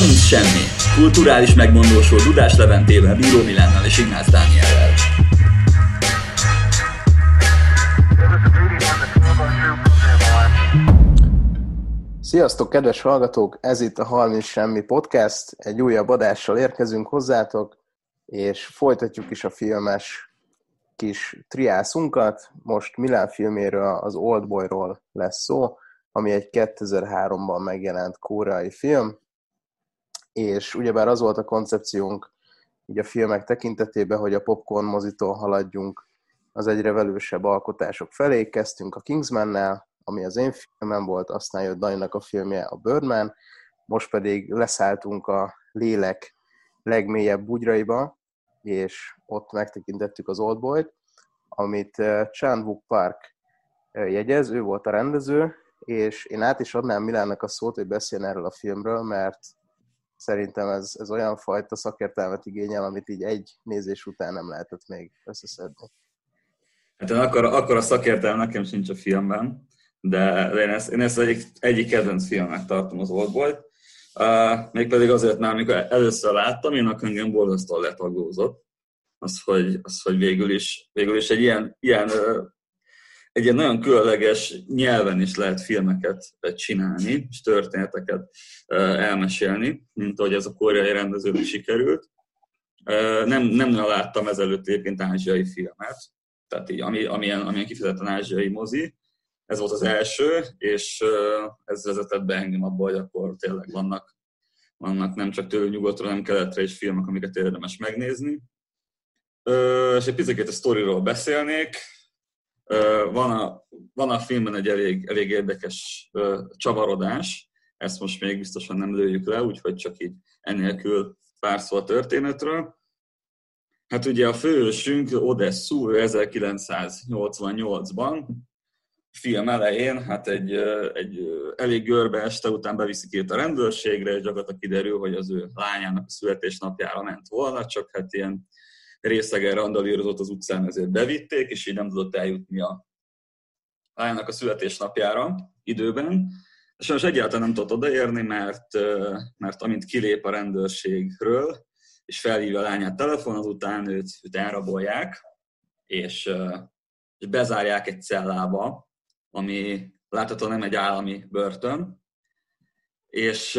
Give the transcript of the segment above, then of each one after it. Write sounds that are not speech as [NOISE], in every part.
30 semmi. Kulturális megmondósó Dudás Leventével, Bíró Milánnal és Ignác Dániellel. Sziasztok, kedves hallgatók! Ez itt a 30 Semmi Podcast. Egy újabb adással érkezünk hozzátok, és folytatjuk is a filmes kis triászunkat. Most Milán filméről, az Oldboyról lesz szó, ami egy 2003-ban megjelent koreai film, és ugyebár az volt a koncepciónk így a filmek tekintetében, hogy a popcorn mozitól haladjunk az egyre velősebb alkotások felé. Kezdtünk a Kingsman-nel, ami az én filmem volt, aztán jött Daninak a filmje a Birdman, most pedig leszálltunk a lélek legmélyebb bugyraiba, és ott megtekintettük az Oldboy-t, amit eh, Chan Wook Park eh, jegyez, ő volt a rendező, és én át is adnám Milánnak a szót, hogy beszéljen erről a filmről, mert szerintem ez, ez olyan fajta szakértelmet igényel, amit így egy nézés után nem lehetett még összeszedni. Hát akkor, akkor a szakértelem nekem sincs a filmben, de én ezt, én ezt egyik, egyik kedvenc filmnek tartom az Oldboy. Uh, mégpedig azért, mert amikor először láttam, én a könyvem borzasztóan letagózott, az, hogy, az, hogy végül, is, végül is egy ilyen, ilyen egy ilyen nagyon különleges nyelven is lehet filmeket csinálni, és történeteket elmesélni, mint ahogy ez a koreai rendezőnek sikerült. Nem, nem láttam ezelőtt egyébként ázsiai filmet, tehát így, ami, amilyen, amilyen kifejezetten ázsiai mozi. Ez volt az első, és ez vezetett be engem abba, hogy akkor tényleg vannak, vannak nem csak tőle nyugatra, hanem keletre is filmek, amiket érdemes megnézni. És egy picit a sztoriról beszélnék van a, van a filmben egy elég, elég érdekes csavarodás, ezt most még biztosan nem lőjük le, úgyhogy csak így ennélkül pár szó a történetről. Hát ugye a főhősünk Odessu 1988-ban, film elején, hát egy, egy elég görbe este után beviszik őt a rendőrségre, és gyakorlatilag kiderül, hogy az ő lányának a születésnapjára ment volna, csak hát ilyen részegen randalírozott az utcán, ezért bevitték, és így nem tudott eljutni a lánynak a születésnapjára időben. Sajnos egyáltalán nem tudott odaérni, mert, mert amint kilép a rendőrségről, és felhívja a lányát telefon, azután őt, őt elrabolják, és, és bezárják egy cellába, ami láthatóan nem egy állami börtön, és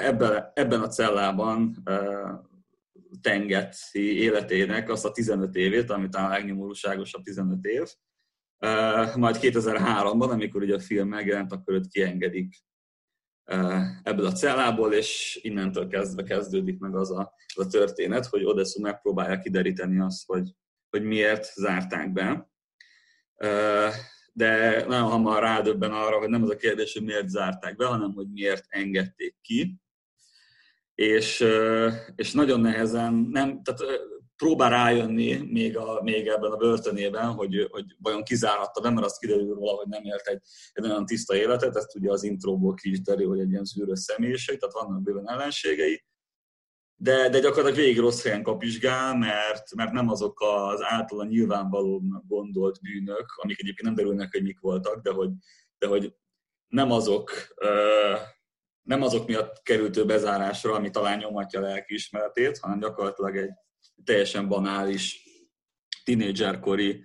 ebben, ebben a cellában tengeti életének azt a 15 évét, ami talán a legnyomorúságosabb 15 év. Majd 2003-ban, amikor ugye a film megjelent, akkor őt kiengedik ebből a cellából, és innentől kezdve kezdődik meg az a, az a történet, hogy Odessu megpróbálja kideríteni azt, hogy, hogy miért zárták be. De nagyon hamar rádöbben arra, hogy nem az a kérdés, hogy miért zárták be, hanem hogy miért engedték ki és, és nagyon nehezen, nem, tehát próbál rájönni még, a, még ebben a börtönében, hogy, hogy vajon kizárhatta be, mert azt kiderül róla, hogy nem élt egy, egy olyan tiszta életet, ezt ugye az intróból ki is derül, hogy egy ilyen zűrös személyiség, tehát vannak bőven ellenségei, de, de gyakorlatilag végig rossz helyen kapizsgál, mert, mert nem azok az általán nyilvánvalóbbnak gondolt bűnök, amik egyébként nem derülnek, hogy mik voltak, de hogy, de hogy nem azok, nem azok miatt került ő bezárásra, ami talán nyomatja a lelkiismeretét, hanem gyakorlatilag egy teljesen banális, tinédzserkori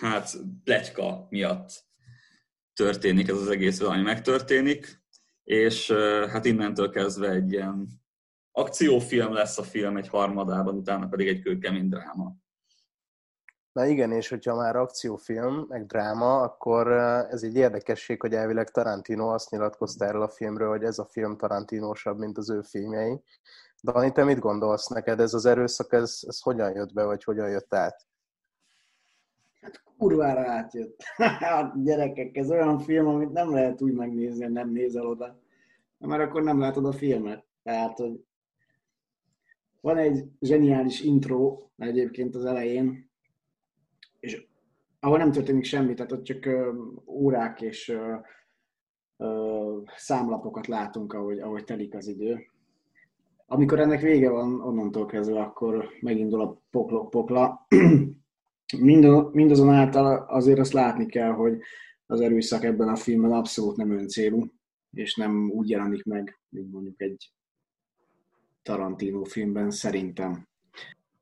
hát pletyka miatt történik ez az egész, ami megtörténik, és hát innentől kezdve egy ilyen akciófilm lesz a film egy harmadában, utána pedig egy kőkemény dráma. Na igen, és hogyha már akciófilm, meg dráma, akkor ez egy érdekesség, hogy elvileg Tarantino azt nyilatkozta erről a filmről, hogy ez a film Tarantinósabb, mint az ő filmjei. Dani, te mit gondolsz neked? Ez az erőszak, ez, ez hogyan jött be, vagy hogyan jött át? Hát kurvára átjött. [LAUGHS] hát gyerekek, ez olyan film, amit nem lehet úgy megnézni, hogy nem nézel oda. Mert akkor nem látod a filmet. Tehát, hogy van egy zseniális intro egyébként az elején, és ahol nem történik semmi, tehát ott csak órák és számlapokat látunk, ahogy, ahogy telik az idő. Amikor ennek vége van, onnantól kezdve, akkor megindul a pokla. [CLEARS THROAT] pokla. mindazonáltal azért azt látni kell, hogy az erőszak ebben a filmben abszolút nem öncélú, és nem úgy jelenik meg, így mondjuk egy Tarantino filmben szerintem.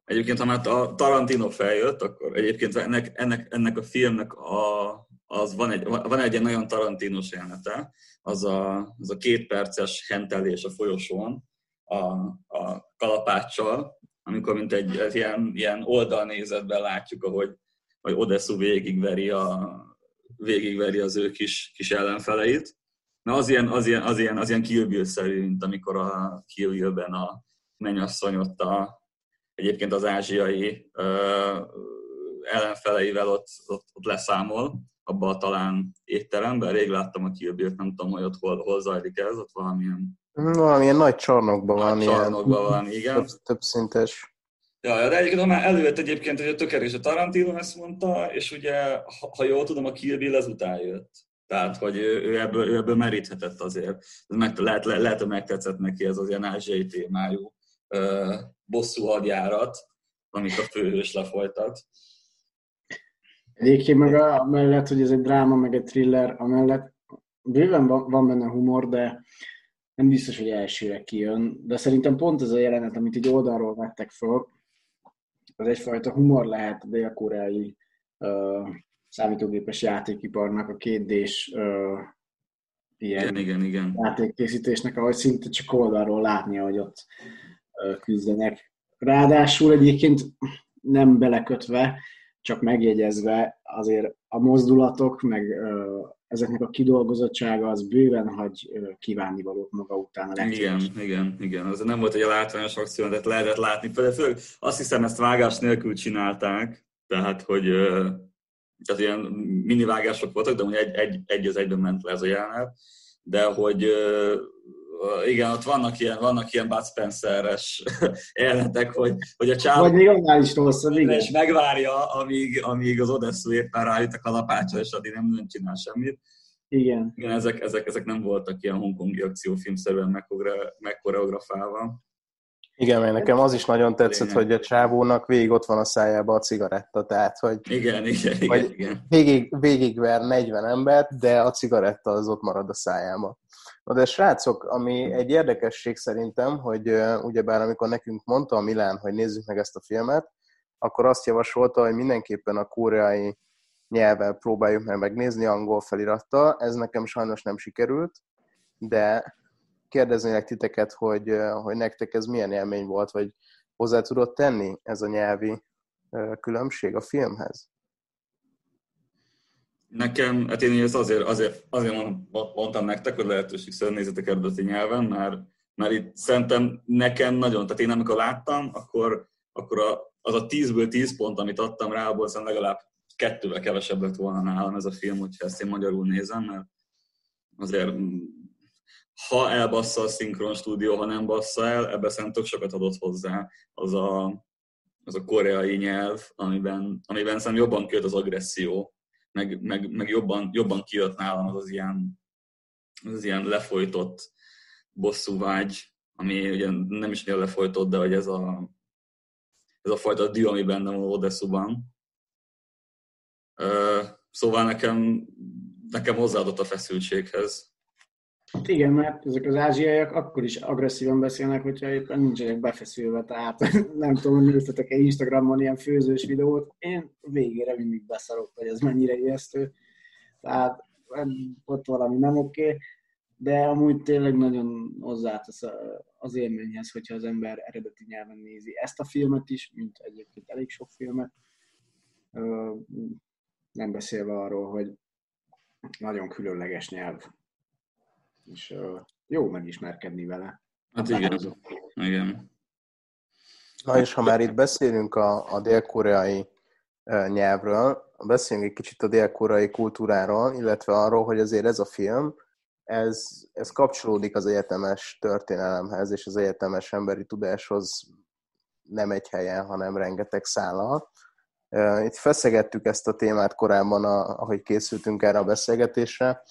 Egyébként, ha már a Tarantino feljött, akkor egyébként ennek, ennek, ennek a filmnek a, az van egy, van egy nagyon tarantinos jelenete, az a, az a két perces hentelés a folyosón a, a kalapáccsal, amikor mint egy, ilyen, ilyen oldalnézetben látjuk, ahogy, hogy Odessu végigveri, a, végigveri az ő kis, kis ellenfeleit. Na az ilyen, az ilyen, az ilyen, az ilyen Kill mint amikor a Kill a mennyasszony ott a, egyébként az ázsiai ellenfeleivel ott, ott, ott leszámol, abban a talán étteremben. Rég láttam a Kill Bill-t, nem tudom, hogy ott hol, hol zajlik ez, ott valamilyen... Valamilyen nagy csarnokban nagy van. Csarnokban van, igen. Több, több szintes. Ja, de egyébként már előjött egyébként, hogy a tökéletes a Tarantino ezt mondta, és ugye, ha, ha jól tudom, a Kill Bill ezután jött. Tehát, hogy ő, ő, ebből, ő ebből meríthetett azért. Ez meg, lehet, le, lehet, hogy megtetszett neki ez az ilyen ázsiai témájú bosszú hadjárat, amit a főhős lefolytat. Egyébként meg a, mellett, hogy ez egy dráma, meg egy thriller, amellett bőven van, benne humor, de nem biztos, hogy elsőre kijön. De szerintem pont ez a jelenet, amit így oldalról vettek föl, az egyfajta humor lehet a dél-koreai uh, számítógépes játékiparnak a kétdés uh, ilyen Igen, igen, igen. játékkészítésnek, ahogy szinte csak oldalról látni, hogy ott küzdenek. Ráadásul egyébként nem belekötve, csak megjegyezve azért a mozdulatok, meg ezeknek a kidolgozottsága az bőven hagy uh, kívánnivalót maga után a. Igen, igen, igen. Az nem volt egy látványos akció, de lehetett látni. Főleg, azt hiszem, ezt vágás nélkül csinálták, tehát, hogy tehát ilyen mini vágások voltak, de egy, egy, egy az egyben ment le ez a jelenet, de hogy igen, ott vannak ilyen, vannak ilyen Bud Spencer-es [LAUGHS] jelenetek, hogy, hogy a csáv... Vagy még annál is rosszabb, igen. és megvárja, amíg, amíg az Odessu éppen rájut a kalapácsa, és addig nem, nem csinál semmit. Igen. Igen, ezek, ezek, ezek nem voltak ilyen hongkongi akciófilmszerűen megkoreografálva. Igen, mert nekem az is nagyon tetszett, hogy a csávónak végig ott van a szájába a cigaretta, tehát hogy Igen, igen, igen. Vagy- igen. végig, végigver 40 embert, de a cigaretta az ott marad a szájába. Na de srácok, ami egy érdekesség szerintem, hogy ugyebár amikor nekünk mondta a Milán, hogy nézzük meg ezt a filmet, akkor azt javasolta, hogy mindenképpen a koreai nyelven próbáljuk meg megnézni angol felirattal. Ez nekem sajnos nem sikerült, de kérdeznélek titeket, hogy, hogy nektek ez milyen élmény volt, vagy hozzá tudott tenni ez a nyelvi különbség a filmhez? Nekem, hát én ezt azért, azért, azért mond- mondtam nektek, hogy lehetőség szerint nézzetek eredeti nyelven, mert, mert itt szerintem nekem nagyon, tehát én amikor láttam, akkor, akkor a, az a 10-ből 10 pont, amit adtam rá, abból szerintem legalább kettővel kevesebb lett volna nálam ez a film, hogyha ezt én magyarul nézem, mert azért mm, ha elbassza a szinkron stúdió, ha nem bassza el, ebbe szerintem tök sokat adott hozzá az a, az a koreai nyelv, amiben, amiben szerintem jobban kijött az agresszió, meg, meg, meg jobban, jobban kijött nálam az az ilyen, az, ilyen lefolytott bosszú vágy, ami ugye nem is nagyon lefolytott, de hogy ez a, ez a fajta dű, ami bennem van Odessuban. Ö, Szóval nekem, nekem hozzáadott a feszültséghez. Igen, mert ezek az ázsiaiak akkor is agresszívan beszélnek, hogyha éppen nincsenek befeszülve, tehát [LAUGHS] nem tudom, néztetek-e Instagramon ilyen főzős videót, én végére mindig beszarok, hogy ez mennyire ijesztő, tehát ott valami nem oké, de amúgy tényleg nagyon hozzátesz az élményhez, hogyha az ember eredeti nyelven nézi ezt a filmet is, mint egyébként elég sok filmet, nem beszélve arról, hogy nagyon különleges nyelv, és jó megismerkedni vele. Hát igen, igen. Na és ha már itt beszélünk a, a dél-koreai nyelvről, beszéljünk egy kicsit a dél-koreai kultúráról, illetve arról, hogy azért ez a film, ez, ez kapcsolódik az egyetemes történelemhez és az egyetemes emberi tudáshoz nem egy helyen, hanem rengeteg szállal. Itt feszegettük ezt a témát korábban, ahogy készültünk erre a beszélgetésre,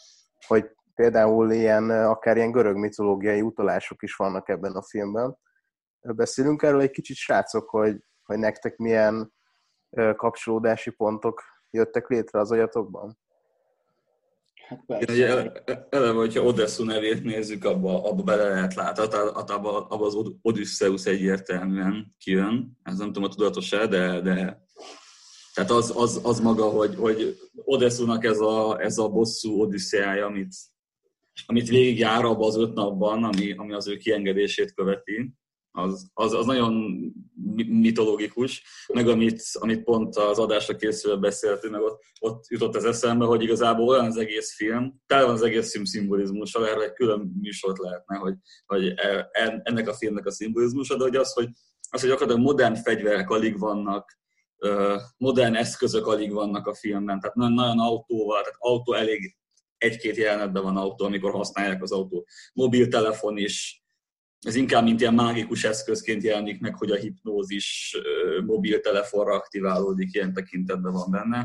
hogy például ilyen, akár ilyen görög mitológiai utalások is vannak ebben a filmben. Beszélünk erről egy kicsit, srácok, hogy, hogy nektek milyen kapcsolódási pontok jöttek létre az agyatokban? Hát persze. Ugye, eleve, hogyha Odessu nevét nézzük, abba, abba bele lehet látni, abba, abba az Odysseus egyértelműen kijön. Ez nem tudom, a tudatos-e, de, de tehát az, az, az maga, hogy, hogy Odessunak ez a, ez a bosszú odüsszeája, amit, amit végigjár abban az öt napban, ami, ami az ő kiengedését követi, az, az, az nagyon mitológikus, meg amit, amit pont az adásra készülve beszéltünk, meg ott, ott jutott az eszembe, hogy igazából olyan az egész film, tele van az egész film szimbolizmussal, erre egy külön műsort lehetne, hogy, hogy e, ennek a filmnek a szimbolizmusa, de hogy az, hogy, az, hogy akadok modern fegyverek alig vannak, modern eszközök alig vannak a filmben, tehát nagyon, nagyon autóval, tehát autó elég egy-két jelenetben van autó, amikor használják az autó. Mobiltelefon is, ez inkább mint ilyen mágikus eszközként jelenik meg, hogy a hipnózis mobiltelefonra aktiválódik, ilyen tekintetben van benne.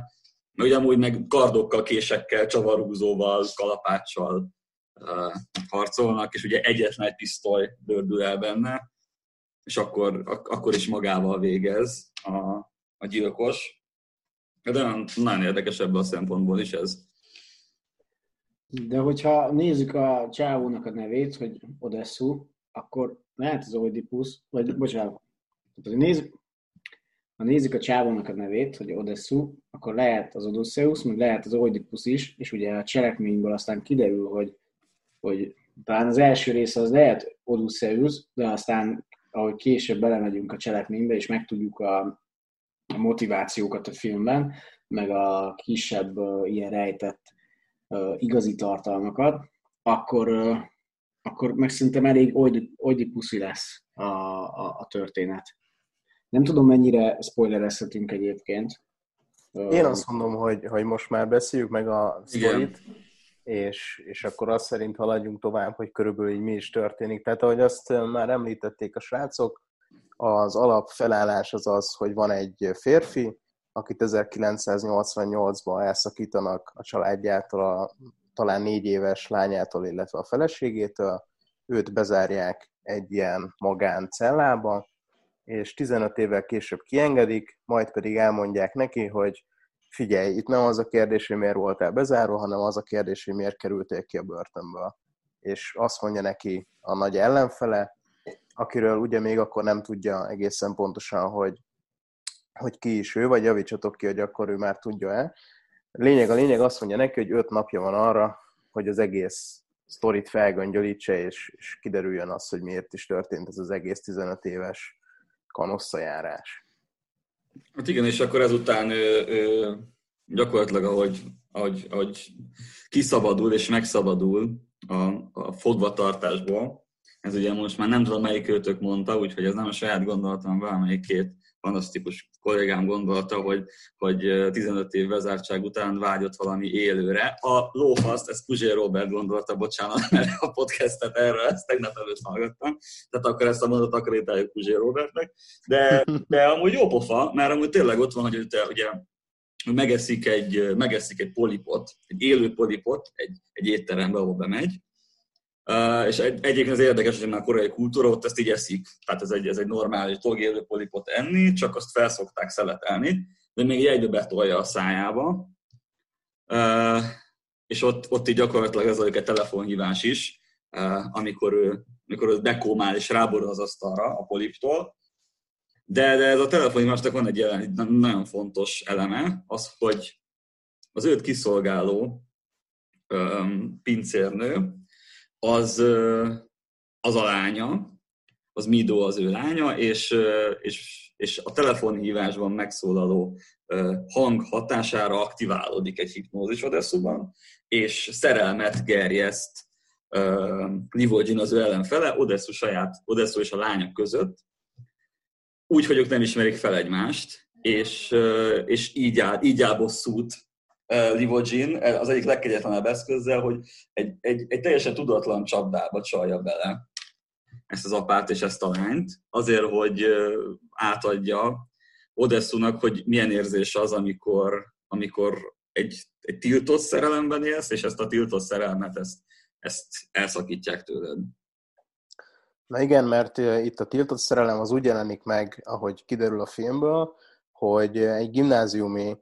Mert ugye amúgy meg kardokkal, késekkel, csavarúzóval, kalapáccsal harcolnak, és ugye egyetlen egy pisztoly dördül el benne, és akkor, ak- akkor is magával végez a, a gyilkos. De nagyon, nagyon érdekes ebből a szempontból is ez. De hogyha nézzük a csávónak a nevét, hogy Odessu, akkor lehet az Oedipus, vagy bocsánat, tehát, nézzük, ha nézzük a csávónak a nevét, hogy Odessu, akkor lehet az Odysseus, meg lehet az Oedipus is, és ugye a cselekményből aztán kiderül, hogy, hogy talán az első része az lehet Odysseus, de aztán ahogy később belemegyünk a cselekménybe, és megtudjuk a, a motivációkat a filmben, meg a kisebb uh, ilyen rejtett igazi tartalmakat, akkor, akkor meg szerintem elég puszi lesz a, a, a történet. Nem tudom, mennyire spoilerezhetünk egyébként. Én azt mondom, hogy, hogy most már beszéljük meg a sztorit, és, és akkor azt szerint haladjunk tovább, hogy körülbelül így mi is történik. Tehát ahogy azt már említették a srácok, az alapfelállás az az, hogy van egy férfi, akit 1988-ban elszakítanak a családjától a talán négy éves lányától, illetve a feleségétől, őt bezárják egy ilyen magáncellába, és 15 évvel később kiengedik, majd pedig elmondják neki, hogy figyelj, itt nem az a kérdés, hogy miért voltál bezárva, hanem az a kérdés, hogy miért kerültél ki a börtönből. És azt mondja neki a nagy ellenfele, akiről ugye még akkor nem tudja egészen pontosan, hogy, hogy ki is ő, vagy javítsatok ki, hogy akkor ő már tudja-e, Lényeg a lényeg azt mondja neki, hogy öt napja van arra, hogy az egész sztorit felgöngyölítse, és, és kiderüljön az, hogy miért is történt ez az egész 15 éves kanosszajárás. Hát igen, és akkor ezután ő, ő, gyakorlatilag, ahogy, ahogy, ahogy kiszabadul és megszabadul a, a fogvatartásból, ez ugye most már nem tudom melyik őtök mondta, úgyhogy ez nem a saját gondolatom, valamelyik két fantasztikus kollégám gondolta, hogy, hogy 15 év vezártság után vágyott valami élőre. A lófaszt, ezt Puzsé Robert gondolta, bocsánat, mert a podcastet erre ezt tegnap előtt hallgattam, tehát akkor ezt a mondatot akreditáljuk Puzsé Robertnek, de, de amúgy jó pofa, mert amúgy tényleg ott van, hogy te ugye megeszik egy, megeszik egy polipot, egy élő polipot egy, egy étterembe, ahol bemegy, Uh, és egy, egyébként az érdekes, hogy már korai kultúra ott ezt így eszik. Tehát ez egy, ez egy normális dolog élő polipot enni, csak azt felszokták szeletelni, de még egybe betolja a szájába. Uh, és ott, ott így gyakorlatilag ez a telefonhívás is, uh, amikor ő, amikor ő bekómál és ráborul az asztalra a poliptól. De, de ez a telefonhívásnak van egy, jelen, egy nagyon fontos eleme, az, hogy az őt kiszolgáló um, pincérnő, az, az a lánya, az Mido az ő lánya, és, és, és a telefonhívásban megszólaló hang hatására aktiválódik egy hipnózis Odessuban, és szerelmet gerjeszt Livogin az ő ellenfele, Odessu saját, Odessu és a lánya között, úgy, hogy ők nem ismerik fel egymást, és, és így áll, így áll bosszút Livogin az egyik legkegyetlenebb eszközzel, hogy egy, egy, egy teljesen tudatlan csapdába csalja bele ezt az apát és ezt a lányt, azért, hogy átadja Odessunak, hogy milyen érzés az, amikor, amikor egy, egy tiltott szerelemben élsz, és ezt a tiltott szerelmet, ezt, ezt elszakítják tőled. Na igen, mert itt a tiltott szerelem az úgy jelenik meg, ahogy kiderül a filmből, hogy egy gimnáziumi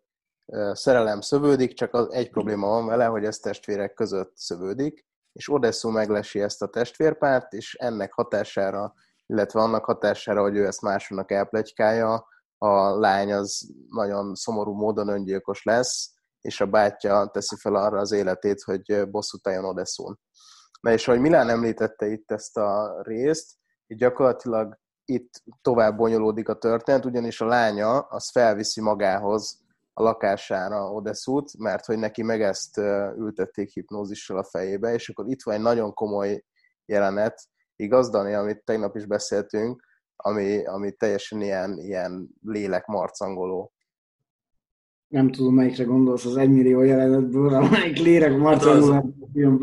szerelem szövődik, csak az egy probléma van vele, hogy ez testvérek között szövődik, és Odesszu meglesi ezt a testvérpárt, és ennek hatására, illetve annak hatására, hogy ő ezt másonnak elplegykálja, a lány az nagyon szomorú módon öngyilkos lesz, és a bátyja teszi fel arra az életét, hogy bosszút álljon Odesszún. Na és ahogy Milán említette itt ezt a részt, így gyakorlatilag itt tovább bonyolódik a történet, ugyanis a lánya az felviszi magához a lakására Odeszút, mert hogy neki meg ezt ültették hipnózissal a fejébe, és akkor itt van egy nagyon komoly jelenet, igaz, Dani, amit tegnap is beszéltünk, ami, ami teljesen ilyen, ilyen lélek marcangoló. Nem tudom, melyikre gondolsz az egymillió jelenetből, amelyik lélek marcangoló hát,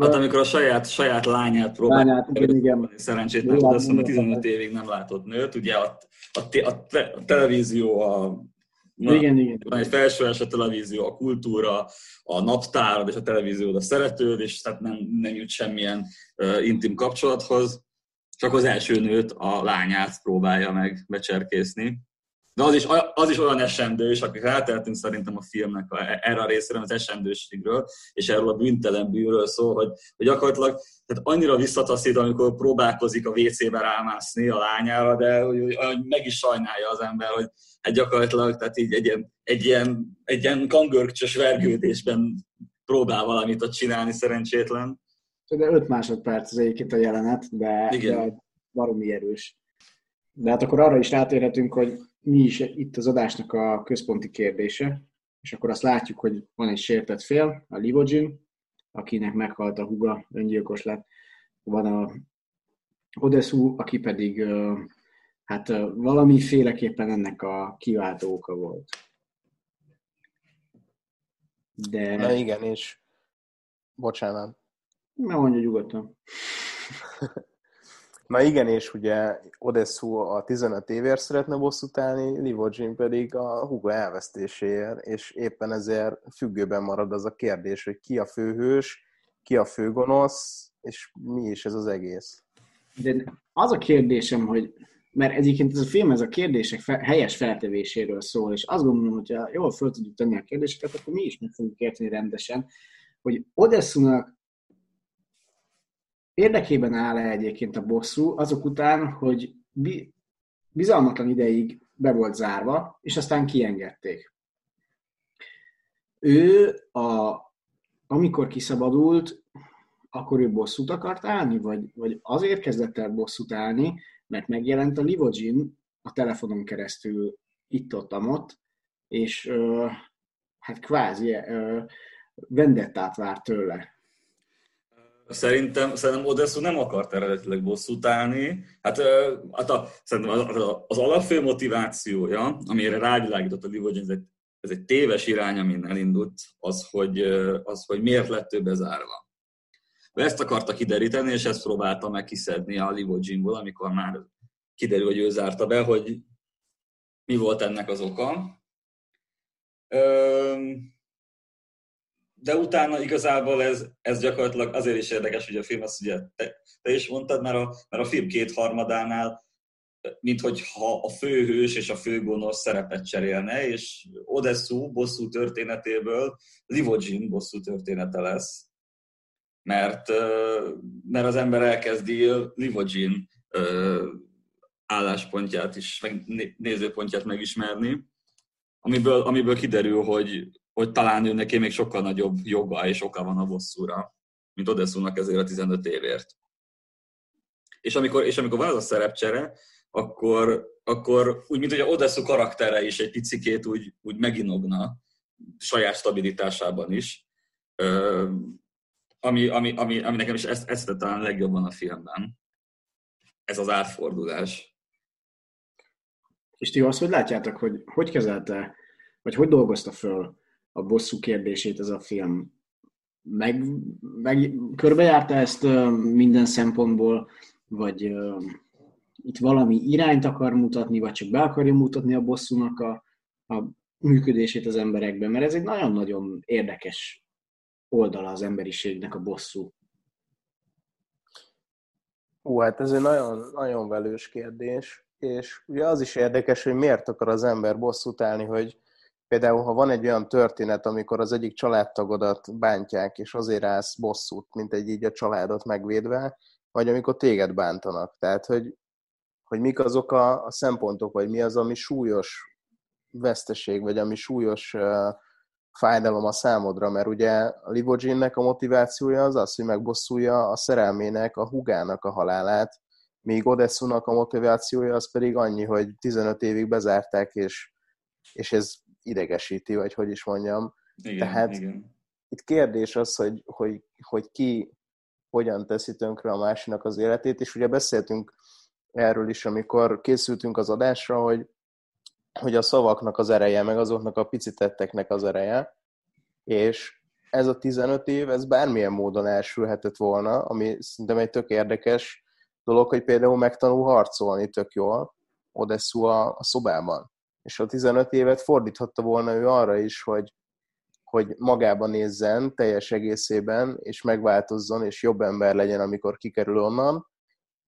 hát amikor a saját, saját lányát próbál lányát, igen, igen. szerencsét nem azt mondom, 15 évig nem látott nőt, ugye a, a, a, a televízió, a Na, igen, igen. Van egy felső televízió, a kultúra, a naptárad és a televízió a szeretőd, és tehát nem, nem jut semmilyen uh, intim kapcsolathoz csak az első nőt, a lányát próbálja meg becserkészni. De az is, az is olyan esendős, akik ráteltünk szerintem a filmnek a, erre a részre, az esendőségről, és erről a büntelen bűről szól, hogy, hogy gyakorlatilag tehát annyira visszataszít, amikor próbálkozik a WC-be rámászni a lányára, de hogy, hogy meg is sajnálja az ember, hogy hát gyakorlatilag tehát így egy ilyen, egy ilyen, egy ilyen kangörcsös vergődésben próbál valamit ott csinálni szerencsétlen de 5 másodperc az egyébként a jelenet, de, Igen. de baromi erős. De hát akkor arra is rátérhetünk, hogy mi is itt az adásnak a központi kérdése, és akkor azt látjuk, hogy van egy sértett fél, a Livogin, akinek meghalt a huga, öngyilkos lett. Van a Odessu, aki pedig hát valamiféleképpen ennek a kiváltó oka volt. De... Na igen, és bocsánat. Nem mondja nyugodtan. [LAUGHS] Na igen, és ugye Odessu a 15 évért szeretne bosszút állni, Livogin pedig a Hugo elvesztéséért, és éppen ezért függőben marad az a kérdés, hogy ki a főhős, ki a főgonosz, és mi is ez az egész. De az a kérdésem, hogy mert egyébként ez a film ez a kérdések fe, helyes feltevéséről szól, és azt gondolom, hogy ha jól föl tudjuk tenni a kérdéseket, akkor mi is meg fogjuk érteni rendesen, hogy Odessunak érdekében áll-e egyébként a bosszú azok után, hogy bizalmatlan ideig be volt zárva, és aztán kiengedték. Ő, a, amikor kiszabadult, akkor ő bosszút akart állni, vagy, vagy azért kezdett el bosszút állni, mert megjelent a Livogin a telefonon keresztül itt-ott, ott, és ö, hát kvázi ö, vendettát várt tőle. Szerintem, szerintem Odessu nem akart eredetileg bosszút állni. Hát, hát a, szerintem az, az alapfő motivációja, amire rávilágított a Divogin, ez egy, ez egy téves irány, amin elindult, az, hogy, az, hogy miért lett ő bezárva. Ezt akarta kideríteni, és ezt próbálta meg kiszedni a Livogin-ból, amikor már kiderül, hogy ő zárta be, hogy mi volt ennek az oka. Üm, de utána igazából ez, ez gyakorlatilag azért is érdekes, hogy a film azt ugye te, te is mondtad, mert a, mert a film kétharmadánál mint hogyha a főhős és a főgonosz szerepet cserélne, és Odessu bosszú történetéből Livogin bosszú története lesz. Mert, mert az ember elkezdi Livogin álláspontját is, meg nézőpontját megismerni, amiből, amiből kiderül, hogy hogy talán ő neki még sokkal nagyobb joga és oka van a bosszúra, mint Odessunak ezért a 15 évért. És amikor, és amikor van az a szerepcsere, akkor, akkor úgy, mint hogy a Odessu karaktere is egy picikét úgy, úgy meginogna saját stabilitásában is, ami, ami, ami, ami nekem is ezt, ezt talán legjobban a filmben. Ez az átfordulás. És ti azt, hogy látjátok, hogy hogy kezelte, vagy hogy dolgozta föl a bosszú kérdését ez a film. Meg, meg körbejárta ezt minden szempontból, vagy itt valami irányt akar mutatni, vagy csak be akarja mutatni a bosszúnak a, a működését az emberekben, mert ez egy nagyon-nagyon érdekes oldala az emberiségnek a bosszú. Ó, hát ez egy nagyon, nagyon velős kérdés, és ugye az is érdekes, hogy miért akar az ember bosszút állni, hogy Például, ha van egy olyan történet, amikor az egyik családtagodat bántják, és azért állsz bosszút, mint egy így a családot megvédve, vagy amikor téged bántanak. Tehát, hogy, hogy mik azok a, a szempontok, vagy mi az, ami súlyos veszteség, vagy ami súlyos uh, fájdalom a számodra, mert ugye a Livogin-nek a motivációja az az, hogy megbosszulja a szerelmének, a hugának a halálát, míg Odessunak a motivációja az pedig annyi, hogy 15 évig bezárták, és, és ez idegesíti, vagy hogy is mondjam. Igen, Tehát igen. itt kérdés az, hogy, hogy, hogy ki hogyan teszi tönkre a másinak az életét, és ugye beszéltünk erről is, amikor készültünk az adásra, hogy, hogy a szavaknak az ereje, meg azoknak a picitetteknek az ereje, és ez a 15 év, ez bármilyen módon elsülhetett volna, ami szerintem egy tök érdekes dolog, hogy például megtanul harcolni tök jól Odessu a, a szobában. És a 15 évet fordíthatta volna ő arra is, hogy, hogy magába nézzen teljes egészében, és megváltozzon, és jobb ember legyen, amikor kikerül onnan.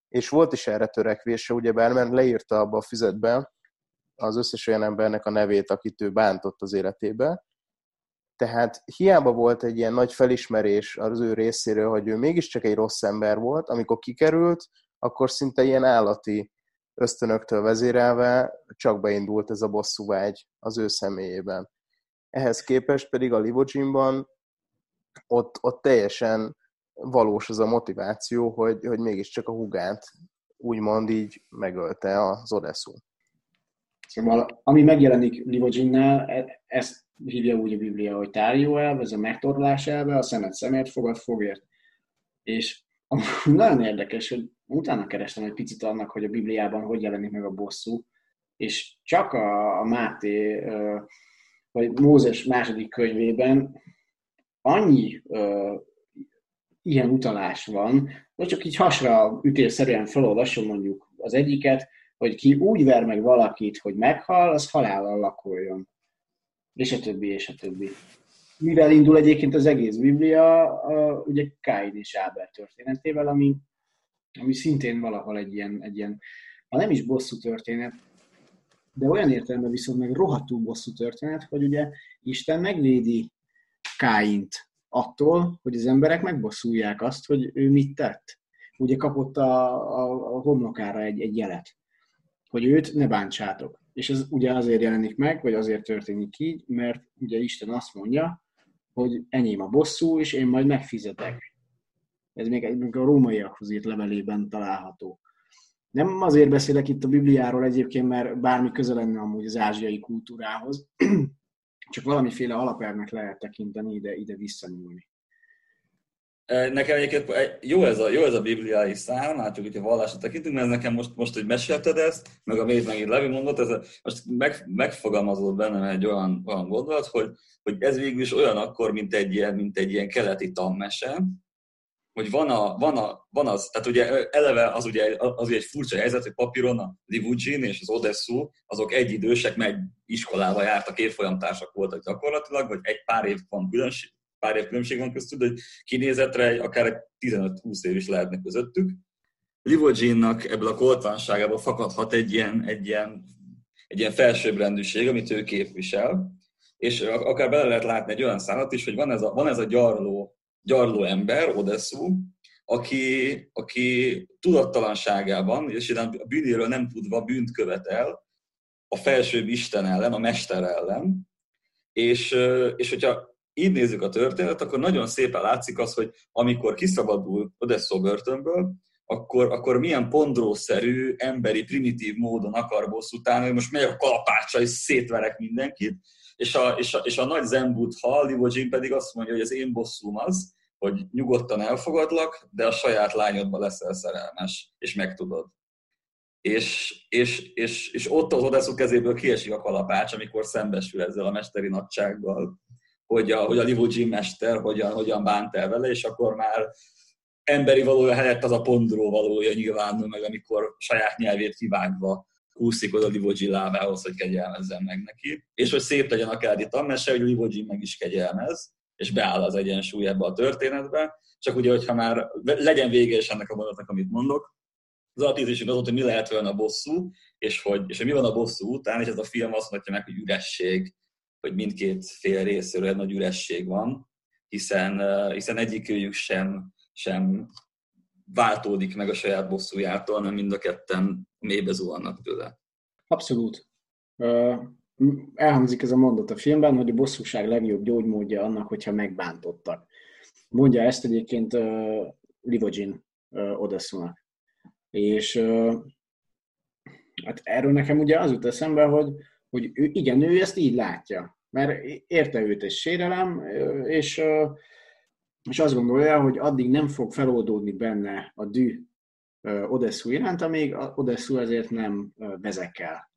És volt is erre törekvése, ugyebár, mert leírta abba a füzetbe az összes olyan embernek a nevét, akit ő bántott az életébe. Tehát hiába volt egy ilyen nagy felismerés az ő részéről, hogy ő mégiscsak egy rossz ember volt, amikor kikerült, akkor szinte ilyen állati ösztönöktől vezérelve csak beindult ez a bosszúvágy az ő személyében. Ehhez képest pedig a Livogimban ott, ott teljesen valós az a motiváció, hogy, hogy mégiscsak a hugát úgymond így megölte az Odessu. Szóval, ami megjelenik Livoginnál, e- ezt hívja úgy a Biblia, hogy tárgyó elv, ez a megtorlás elve, a szemet szemért, fogad fogért. És nagyon érdekes, hogy utána kerestem egy picit annak, hogy a Bibliában hogy jelenik meg a bosszú, és csak a, a Máté, vagy Mózes második könyvében annyi ilyen utalás van, hogy csak így hasra ütésszerűen felolvasom mondjuk az egyiket, hogy ki úgy ver meg valakit, hogy meghal, az halállal lakoljon. És a többi, és a többi. Mivel indul egyébként az egész Biblia, ugye Káin és Ábel történetével, ami, ami szintén valahol egy ilyen, egy ilyen, ha nem is bosszú történet, de olyan értelemben viszont meg rohadtul bosszú történet, hogy ugye Isten megvédi Káint attól, hogy az emberek megbosszulják azt, hogy ő mit tett. Ugye kapott a, a, a homlokára egy, egy jelet hogy őt ne bántsátok. És ez ugye azért jelenik meg, vagy azért történik így, mert ugye Isten azt mondja, hogy enyém a bosszú, és én majd megfizetek. Ez még, egy, a rómaiakhoz írt levelében található. Nem azért beszélek itt a Bibliáról egyébként, mert bármi köze lenne amúgy az ázsiai kultúrához, [CLEARS THROAT] csak valamiféle alapelvnek lehet tekinteni ide, ide visszanyúlni. Nekem egyébként jó ez a, jó ez a bibliai szám, hát csak hogyha vallásra tekintünk, mert nekem most, most hogy mesélted ezt, meg a még megint Levi mondott, ez a, most meg, megfogalmazott bennem egy olyan, olyan gondolat, hogy, hogy ez végül is olyan akkor, mint egy ilyen, mint egy ilyen keleti tanmese, hogy van, a, van, a, van az, tehát ugye eleve az ugye, az ugye egy furcsa helyzet, hogy papíron a Livugin és az Odessu, azok egyidősek, meg iskolába jártak, évfolyamtársak voltak gyakorlatilag, vagy egy pár év van különbség, pár év különbség van köztük, de kinézetre akár 15-20 év is lehetne közöttük. Livoginnak ebből a koltvanságából fakadhat egy ilyen, egy ilyen, egy ilyen felsőbbrendűség, amit ő képvisel, és akár bele lehet látni egy olyan szállat is, hogy van ez a, van ez a gyarló, gyarló ember, Odessu, aki, aki tudattalanságában, és a bűnéről nem tudva bűnt követel a felsőbb Isten ellen, a Mester ellen, és, és hogyha így nézzük a történetet, akkor nagyon szépen látszik az, hogy amikor kiszabadul Odesso börtönből, akkor, akkor milyen pondrószerű, emberi, primitív módon akar bosszút állni, hogy most megy a kalapácsa, és szétverek mindenkit, és a, és a, és a nagy ha Livogin pedig azt mondja, hogy az én bosszúm az, hogy nyugodtan elfogadlak, de a saját lányodba leszel szerelmes, és megtudod. És, és, és, és ott az Odessu kezéből kiesik a kalapács, amikor szembesül ezzel a mesteri nagysággal hogy a, hogy a Jim mester hogyan, hogyan bánt el vele, és akkor már emberi valója helyett az a pondró valója nyilvánul meg, amikor saját nyelvét kivágva kúszik oda Livogyi lábához, hogy kegyelmezzen meg neki. És hogy szép legyen a Kádi tanmese, hogy Livogyi meg is kegyelmez, és beáll az egyensúly ebbe a történetbe. Csak ugye, hogyha már legyen vége is ennek a mondatnak, amit mondok, az alapítésünk az volt, hogy mi lehet olyan a bosszú, és hogy, és hogy mi van a bosszú után, és ez a film azt mondja meg, hogy üresség, hogy mindkét fél részéről egy nagy üresség van, hiszen, hiszen egyikőjük sem, sem váltódik meg a saját bosszújától, hanem mind a ketten mélybe zuhannak tőle. Abszolút. Elhangzik ez a mondat a filmben, hogy a bosszúság legjobb gyógymódja annak, hogyha megbántottak. Mondja ezt egyébként uh, Livogin uh, Odessunak. És uh, hát erről nekem ugye az jut eszembe, hogy, hogy ő, igen, ő ezt így látja. Mert érte őt egy sérelem, és, és azt gondolja, hogy addig nem fog feloldódni benne a dű Odessu iránt, amíg Odessu ezért nem vezekel.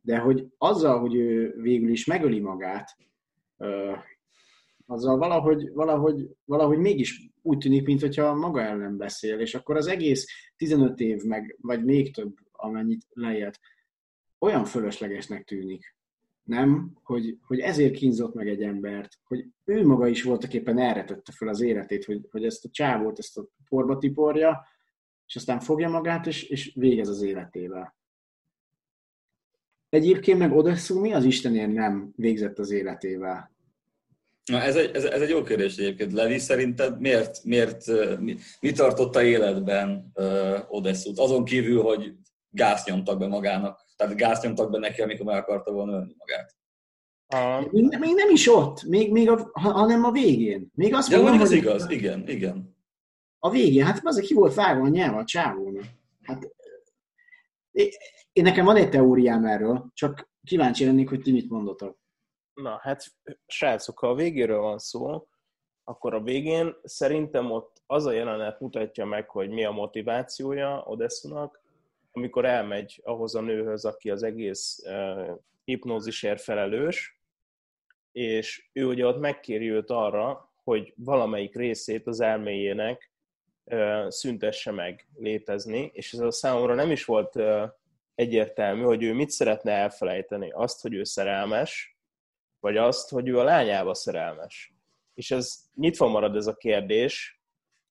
De hogy azzal, hogy ő végül is megöli magát, azzal valahogy, valahogy, valahogy mégis úgy tűnik, mintha maga ellen beszél, és akkor az egész 15 év, meg, vagy még több, amennyit lejjelt, olyan fölöslegesnek tűnik. Nem? Hogy, hogy ezért kínzott meg egy embert, hogy ő maga is voltak éppen erre tette fel az életét, hogy, hogy ezt a csávót, ezt a porba tiporja, és aztán fogja magát, és, és végez az életével. Egyébként meg Odessu mi az Istenért nem végzett az életével? Na, ez egy, ez, ez egy jó kérdés egyébként. Levi, szerinted miért, miért mi, mi tartotta életben uh, Odessut? Azon kívül, hogy gáz nyomtak be magának, tehát gáz nyomtak be neki, amikor meg akarta volna ölni magát. A... Még, még, nem is ott, még, még a, hanem a végén. Még azt De mondom, hogy... igaz, igen, igen. A végén, hát az, ki volt vágva a nyelv a csávónak. Hát, én nekem van egy teóriám erről, csak kíváncsi lennék, hogy ti mit mondotok. Na, hát srácok, ha a végéről van szó, akkor a végén szerintem ott az a jelenet mutatja meg, hogy mi a motivációja Odessunak, amikor elmegy ahhoz a nőhöz, aki az egész uh, hipnózisért felelős, és ő ugye ott megkéri őt arra, hogy valamelyik részét az elméjének uh, szüntesse meg létezni, és ez a számomra nem is volt uh, egyértelmű, hogy ő mit szeretne elfelejteni. Azt, hogy ő szerelmes, vagy azt, hogy ő a lányába szerelmes. És ez nyitva marad ez a kérdés,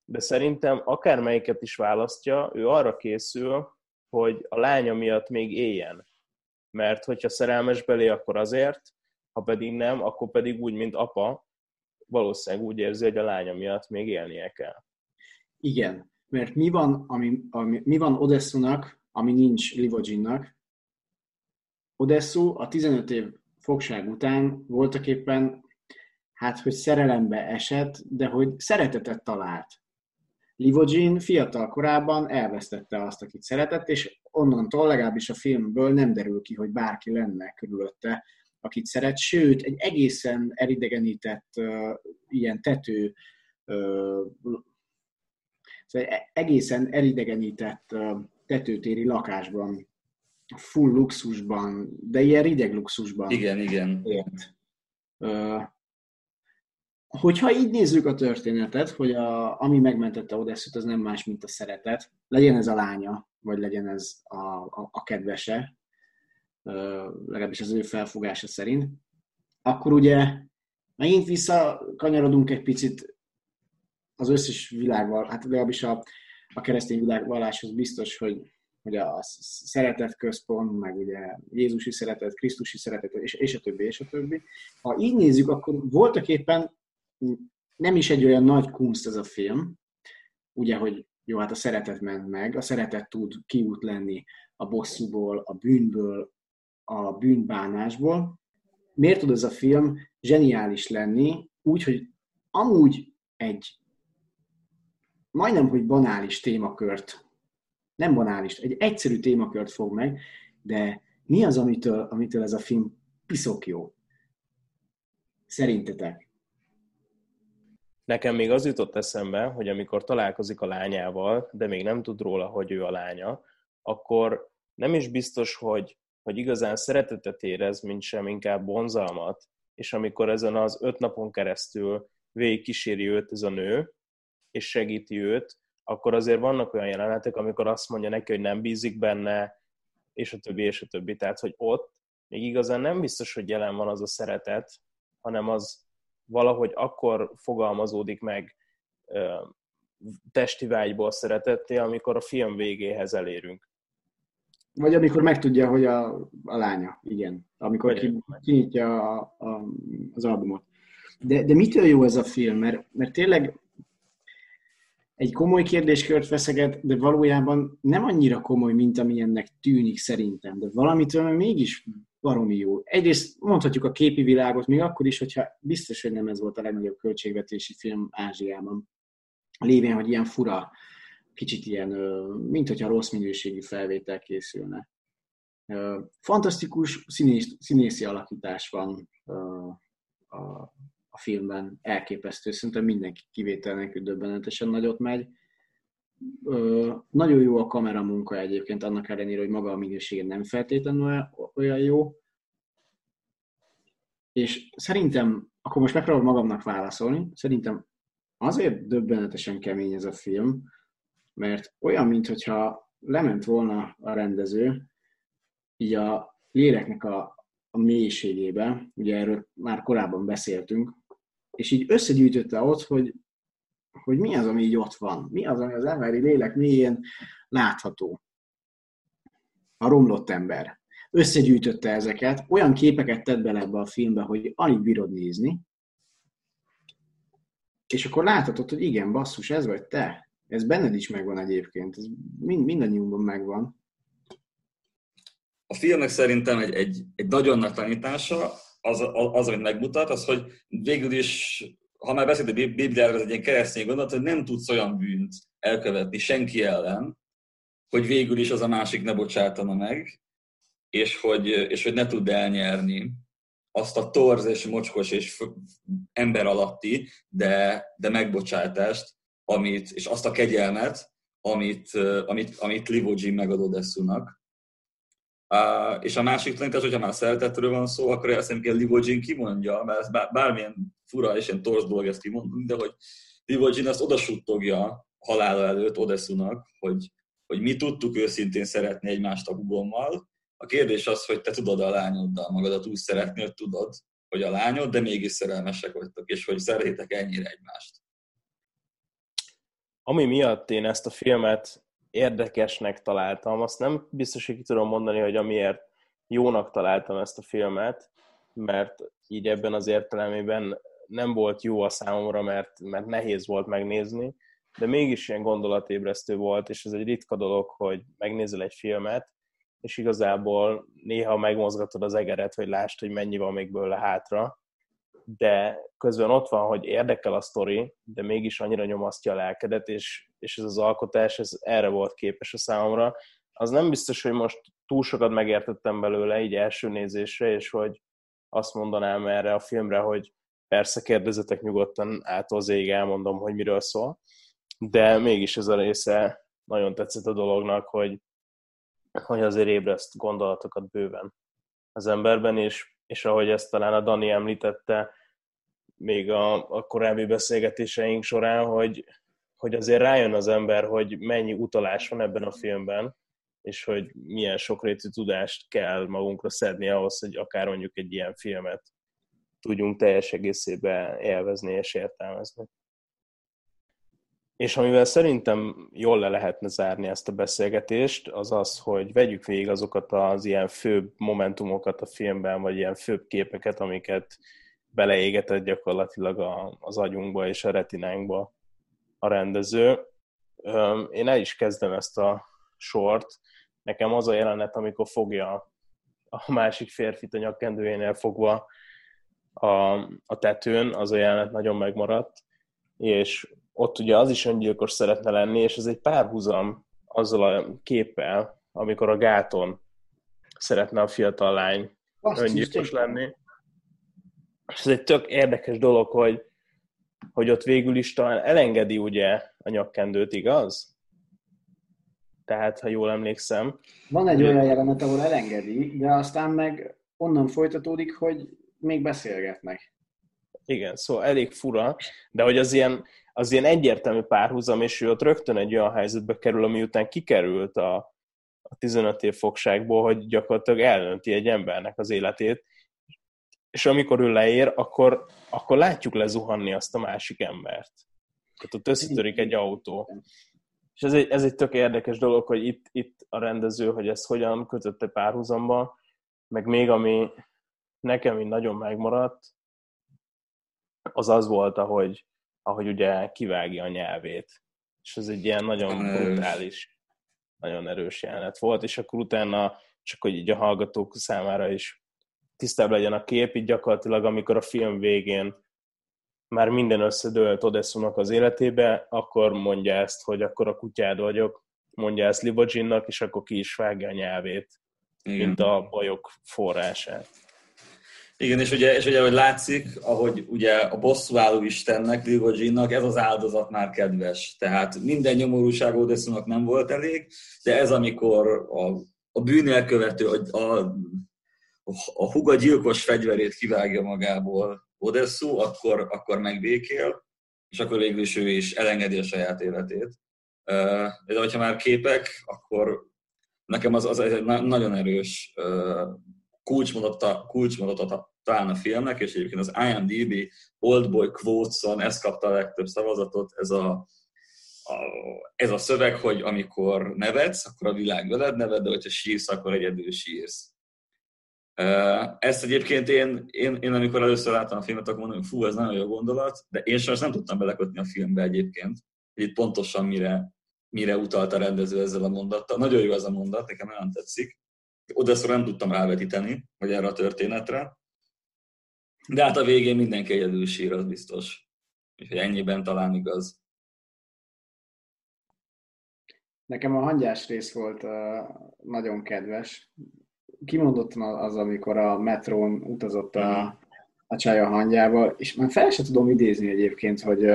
de szerintem akármelyiket is választja, ő arra készül, hogy a lánya miatt még éljen. Mert hogyha szerelmes belé, akkor azért, ha pedig nem, akkor pedig úgy, mint apa, valószínűleg úgy érzi, hogy a lánya miatt még élnie kell. Igen, mert mi van, ami, ami, mi van Odessunak, ami nincs Livoginnak? Odessu a 15 év fogság után voltak éppen, hát, hogy szerelembe esett, de hogy szeretetet talált. Livogin fiatal korában elvesztette azt, akit szeretett, és onnantól legalábbis a filmből nem derül ki, hogy bárki lenne körülötte, akit szeret, sőt, egy egészen elidegenített uh, ilyen tető, uh, egészen elidegenített uh, tetőtéri lakásban, full luxusban, de ilyen rideg luxusban. Igen, igen. Uh, hogyha így nézzük a történetet, hogy a, ami megmentette Odesszut, az nem más, mint a szeretet, legyen ez a lánya, vagy legyen ez a, a, a kedvese, legalábbis az ő felfogása szerint, akkor ugye megint visszakanyarodunk egy picit az összes világval, hát legalábbis a, a keresztény világvalláshoz biztos, hogy, hogy a szeretet központ, meg ugye Jézusi szeretet, Krisztusi szeretet, és, és a többi, és a többi. Ha így nézzük, akkor voltak éppen nem is egy olyan nagy kunst ez a film, ugye, hogy jó, hát a szeretet ment meg, a szeretet tud kiút lenni a bosszúból, a bűnből, a bűnbánásból. Miért tud ez a film zseniális lenni, úgy, hogy amúgy egy majdnem, hogy banális témakört, nem banális, egy egyszerű témakört fog meg, de mi az, amitől, amitől ez a film piszok jó? Szerintetek? Nekem még az jutott eszembe, hogy amikor találkozik a lányával, de még nem tud róla, hogy ő a lánya, akkor nem is biztos, hogy, hogy igazán szeretetet érez, mint sem inkább bonzalmat, és amikor ezen az öt napon keresztül végig őt ez a nő, és segíti őt, akkor azért vannak olyan jelenetek, amikor azt mondja neki, hogy nem bízik benne, és a többi, és a többi. Tehát, hogy ott még igazán nem biztos, hogy jelen van az a szeretet, hanem az valahogy akkor fogalmazódik meg testi vágyból szeretetté, amikor a film végéhez elérünk. Vagy amikor megtudja, hogy a, a lánya, igen. Amikor ki, kinyitja a, a, az albumot. De, de mitől jó ez a film? Mert, mert tényleg egy komoly kérdéskört feszeget, de valójában nem annyira komoly, mint amilyennek tűnik szerintem, de valamitől mégis baromi jó. Egyrészt mondhatjuk a képi világot, még akkor is, hogyha biztos, hogy nem ez volt a legnagyobb költségvetési film Ázsiában. Lévén, hogy ilyen fura, kicsit ilyen, mint hogyha rossz minőségű felvétel készülne. Fantasztikus színész, színészi alakítás van a, a filmben, elképesztő, szerintem mindenki kivétel nélkül döbbenetesen nagyot megy. Nagyon jó a kameramunka egyébként, annak ellenére, hogy maga a minősége nem feltétlenül olyan jó. És szerintem, akkor most megpróbálom magamnak válaszolni, szerintem azért döbbenetesen kemény ez a film, mert olyan, mintha lement volna a rendező, így a léleknek a, a mélységébe, ugye erről már korábban beszéltünk, és így összegyűjtötte ott, hogy, hogy mi az, ami így ott van, mi az, ami az emberi lélek mélyén látható. A romlott ember. Összegyűjtötte ezeket, olyan képeket tett bele ebbe a filmbe, hogy alig bírod nézni, és akkor láthatod, hogy igen, basszus, ez vagy te. Ez benned is megvan egyébként, ez mind, mindannyiunkban megvan. A filmnek szerintem egy, egy, egy nagyon nagy tanítása, az, az, amit megmutat, az, hogy végül is, ha már beszélt a Bibliáról, ez egy ilyen keresztény gondolat, hogy nem tudsz olyan bűnt elkövetni senki ellen, hogy végül is az a másik ne bocsátana meg, és hogy, és hogy ne tud elnyerni azt a torz és mocskos és ember alatti, de, de megbocsátást, amit, és azt a kegyelmet, amit, amit, amit Livo Jim megadott Essunak. És a másik tanítás, hogyha már szeretetről van szó, akkor azt hiszem, hogy Livogin kimondja, mert ez bármilyen fura és ilyen torz dolog ezt kimondani, de hogy Livogin azt odasuttogja halála előtt Odessunak, hogy, hogy mi tudtuk őszintén szeretni egymást a hugommal. A kérdés az, hogy te tudod a lányoddal magadat úgy szeretni, hogy tudod, hogy a lányod, de mégis szerelmesek vagytok, és hogy szeretétek ennyire egymást. Ami miatt én ezt a filmet érdekesnek találtam. Azt nem biztos, hogy ki tudom mondani, hogy amiért jónak találtam ezt a filmet, mert így ebben az értelemében nem volt jó a számomra, mert, mert nehéz volt megnézni, de mégis ilyen gondolatébresztő volt, és ez egy ritka dolog, hogy megnézel egy filmet, és igazából néha megmozgatod az egeret, hogy lásd, hogy mennyi van még bőle hátra, de közben ott van, hogy érdekel a sztori, de mégis annyira nyomasztja a lelkedet, és, és ez az alkotás, ez erre volt képes a számomra. Az nem biztos, hogy most túl sokat megértettem belőle, így első nézésre, és hogy azt mondanám erre a filmre, hogy persze kérdezetek nyugodtan át az ég, elmondom, hogy miről szól, de mégis ez a része nagyon tetszett a dolognak, hogy, hogy azért ébreszt gondolatokat bőven az emberben, és, és ahogy ezt talán a Dani említette, még a, a korábbi beszélgetéseink során, hogy, hogy azért rájön az ember, hogy mennyi utalás van ebben a filmben, és hogy milyen sokrétű tudást kell magunkra szedni ahhoz, hogy akár mondjuk egy ilyen filmet tudjunk teljes egészében élvezni és értelmezni. És amivel szerintem jól le lehetne zárni ezt a beszélgetést, az az, hogy vegyük végig azokat az ilyen főbb momentumokat a filmben, vagy ilyen főbb képeket, amiket beleégetett gyakorlatilag az agyunkba és a retinánkba a rendező. Én el is kezdem ezt a sort. Nekem az a jelenet, amikor fogja a másik férfit a nyakkendőjénél fogva a, a tetőn, az a jelenet nagyon megmaradt, és ott ugye az is öngyilkos szeretne lenni, és ez egy párhuzam azzal a képpel, amikor a gáton szeretne a fiatal lány Azt öngyilkos lenni. És ez egy tök érdekes dolog, hogy, hogy ott végül is talán elengedi ugye a nyakkendőt, igaz? Tehát, ha jól emlékszem. Van egy olyan jelenet, ahol elengedi, de aztán meg onnan folytatódik, hogy még beszélgetnek. Igen, szóval elég fura, de hogy az ilyen, az ilyen egyértelmű párhuzam, és ő ott rögtön egy olyan helyzetbe kerül, ami után kikerült a, a 15 év fogságból, hogy gyakorlatilag elönti egy embernek az életét, és amikor ő leér, akkor, akkor látjuk lezuhanni azt a másik embert. Tehát ott összetörik egy autó. És ez egy, ez egy tök érdekes dolog, hogy itt, itt a rendező, hogy ezt hogyan kötötte párhuzamba, meg még ami nekem így nagyon megmaradt, az az volt, ahogy, ahogy ugye kivágja a nyelvét. És ez egy ilyen nagyon brutális, nagyon erős jelenet volt, és akkor utána csak hogy így a hallgatók számára is tisztább legyen a kép, így gyakorlatilag amikor a film végén már minden összedőlt Odessunak az életébe, akkor mondja ezt, hogy akkor a kutyád vagyok, mondja ezt Libojinnak, és akkor ki is vágja a nyelvét, Igen. mint a bajok forrását. Igen, és ugye, és ugye, hogy látszik, ahogy ugye a bosszúálló Istennek, Libojinnak ez az áldozat már kedves. Tehát minden nyomorúság Odessunak nem volt elég, de ez amikor a, a bűnelkövető, a, a, a huga gyilkos fegyverét kivágja magából Odessu, akkor, akkor megbékél, és akkor végül is ő is elengedi a saját életét. De hogyha már képek, akkor nekem az, az egy nagyon erős kulcsmondatot, kulcsmondatot talán a filmnek, és egyébként az IMDb Oldboy Quotes-on ez kapta a legtöbb szavazatot, ez a, a, ez a szöveg, hogy amikor nevetsz, akkor a világ veled neved, de hogyha sírsz, akkor egyedül sírsz. Ezt egyébként én, én, én amikor először láttam a filmet, akkor mondom, hogy fú, ez nagyon jó gondolat, de én sajnos nem tudtam belekötni a filmbe egyébként, hogy itt pontosan mire, mire utalt a rendező ezzel a mondattal. Nagyon jó ez a mondat, nekem nagyon tetszik. Szóval nem tudtam rávetíteni, hogy erre a történetre. De hát a végén mindenki egyedül sír, az biztos. Úgyhogy ennyiben talán igaz. Nekem a hangyás rész volt uh, nagyon kedves kimondottan az, amikor a metrón utazott a, a csaj a hangyával, és már fel sem tudom idézni egyébként, hogy,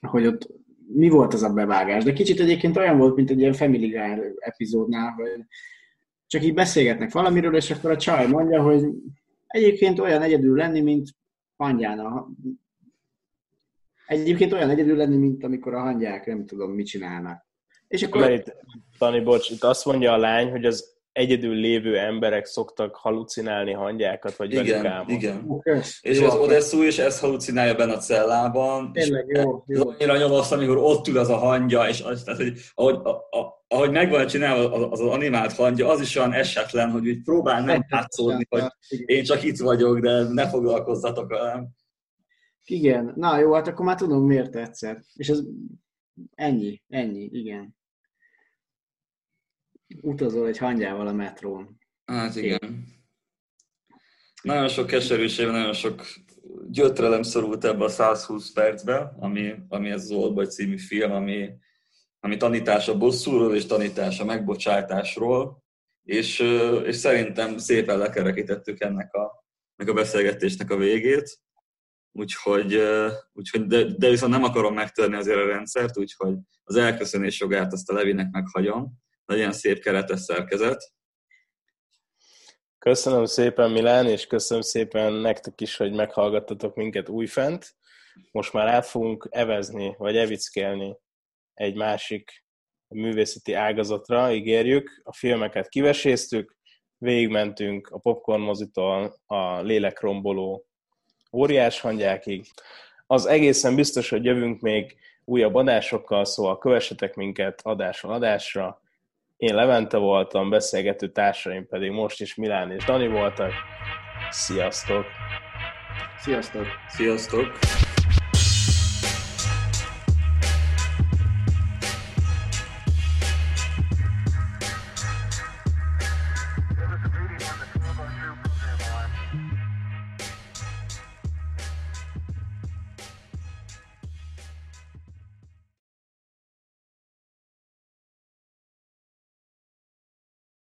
hogy ott mi volt az a bevágás, de kicsit egyébként olyan volt, mint egy ilyen Family Guy epizódnál, hogy csak így beszélgetnek valamiről, és akkor a csaj mondja, hogy egyébként olyan egyedül lenni, mint hangyána. Egyébként olyan egyedül lenni, mint amikor a hangyák nem tudom, mit csinálnak. És akkor... Mert itt, Tani, bocs, itt azt mondja a lány, hogy az egyedül lévő emberek szoktak halucinálni hangyákat, vagy igen, velük Igen, okay. És jó, az Odessu is ezt halucinálja benne a cellában. Tényleg jó, jó. Annyira nyomaszt, amikor ott ül az a hangya, és az, tehát, hogy ahogy, a, a, ahogy megvan csinálva az, az, az animált hangya, az is olyan esetlen, hogy úgy próbál nem látszódni, hogy én csak itt vagyok, de ne foglalkozzatok velem. Igen, na jó, hát akkor már tudom, miért tetszett. És ez ennyi, ennyi, igen utazol egy hangyával a metrón. Hát igen. Nagyon sok keserűség, nagyon sok gyötrelem szorult ebbe a 120 percbe, ami, ami ez az Oldboy című film, ami, ami tanítás a bosszúról és tanítás a megbocsátásról, és, és szerintem szépen lekerekítettük ennek a, ennek a beszélgetésnek a végét, úgyhogy, úgyhogy de, de viszont nem akarom megtörni azért a rendszert, úgyhogy az elköszönés jogát azt a Levinek meghagyom, legyen szép keretes szerkezet. Köszönöm szépen Milán, és köszönöm szépen nektek is, hogy meghallgattatok minket újfent. Most már át fogunk evezni, vagy evickelni egy másik művészeti ágazatra, ígérjük. A filmeket kiveséztük, végigmentünk a popcorn mozitól a lélekromboló óriás hangyákig. Az egészen biztos, hogy jövünk még újabb adásokkal, szóval kövessetek minket adásról adásra, én Levente voltam, beszélgető társaim pedig most is Milán és Dani voltak. Sziasztok! Sziasztok! Sziasztok!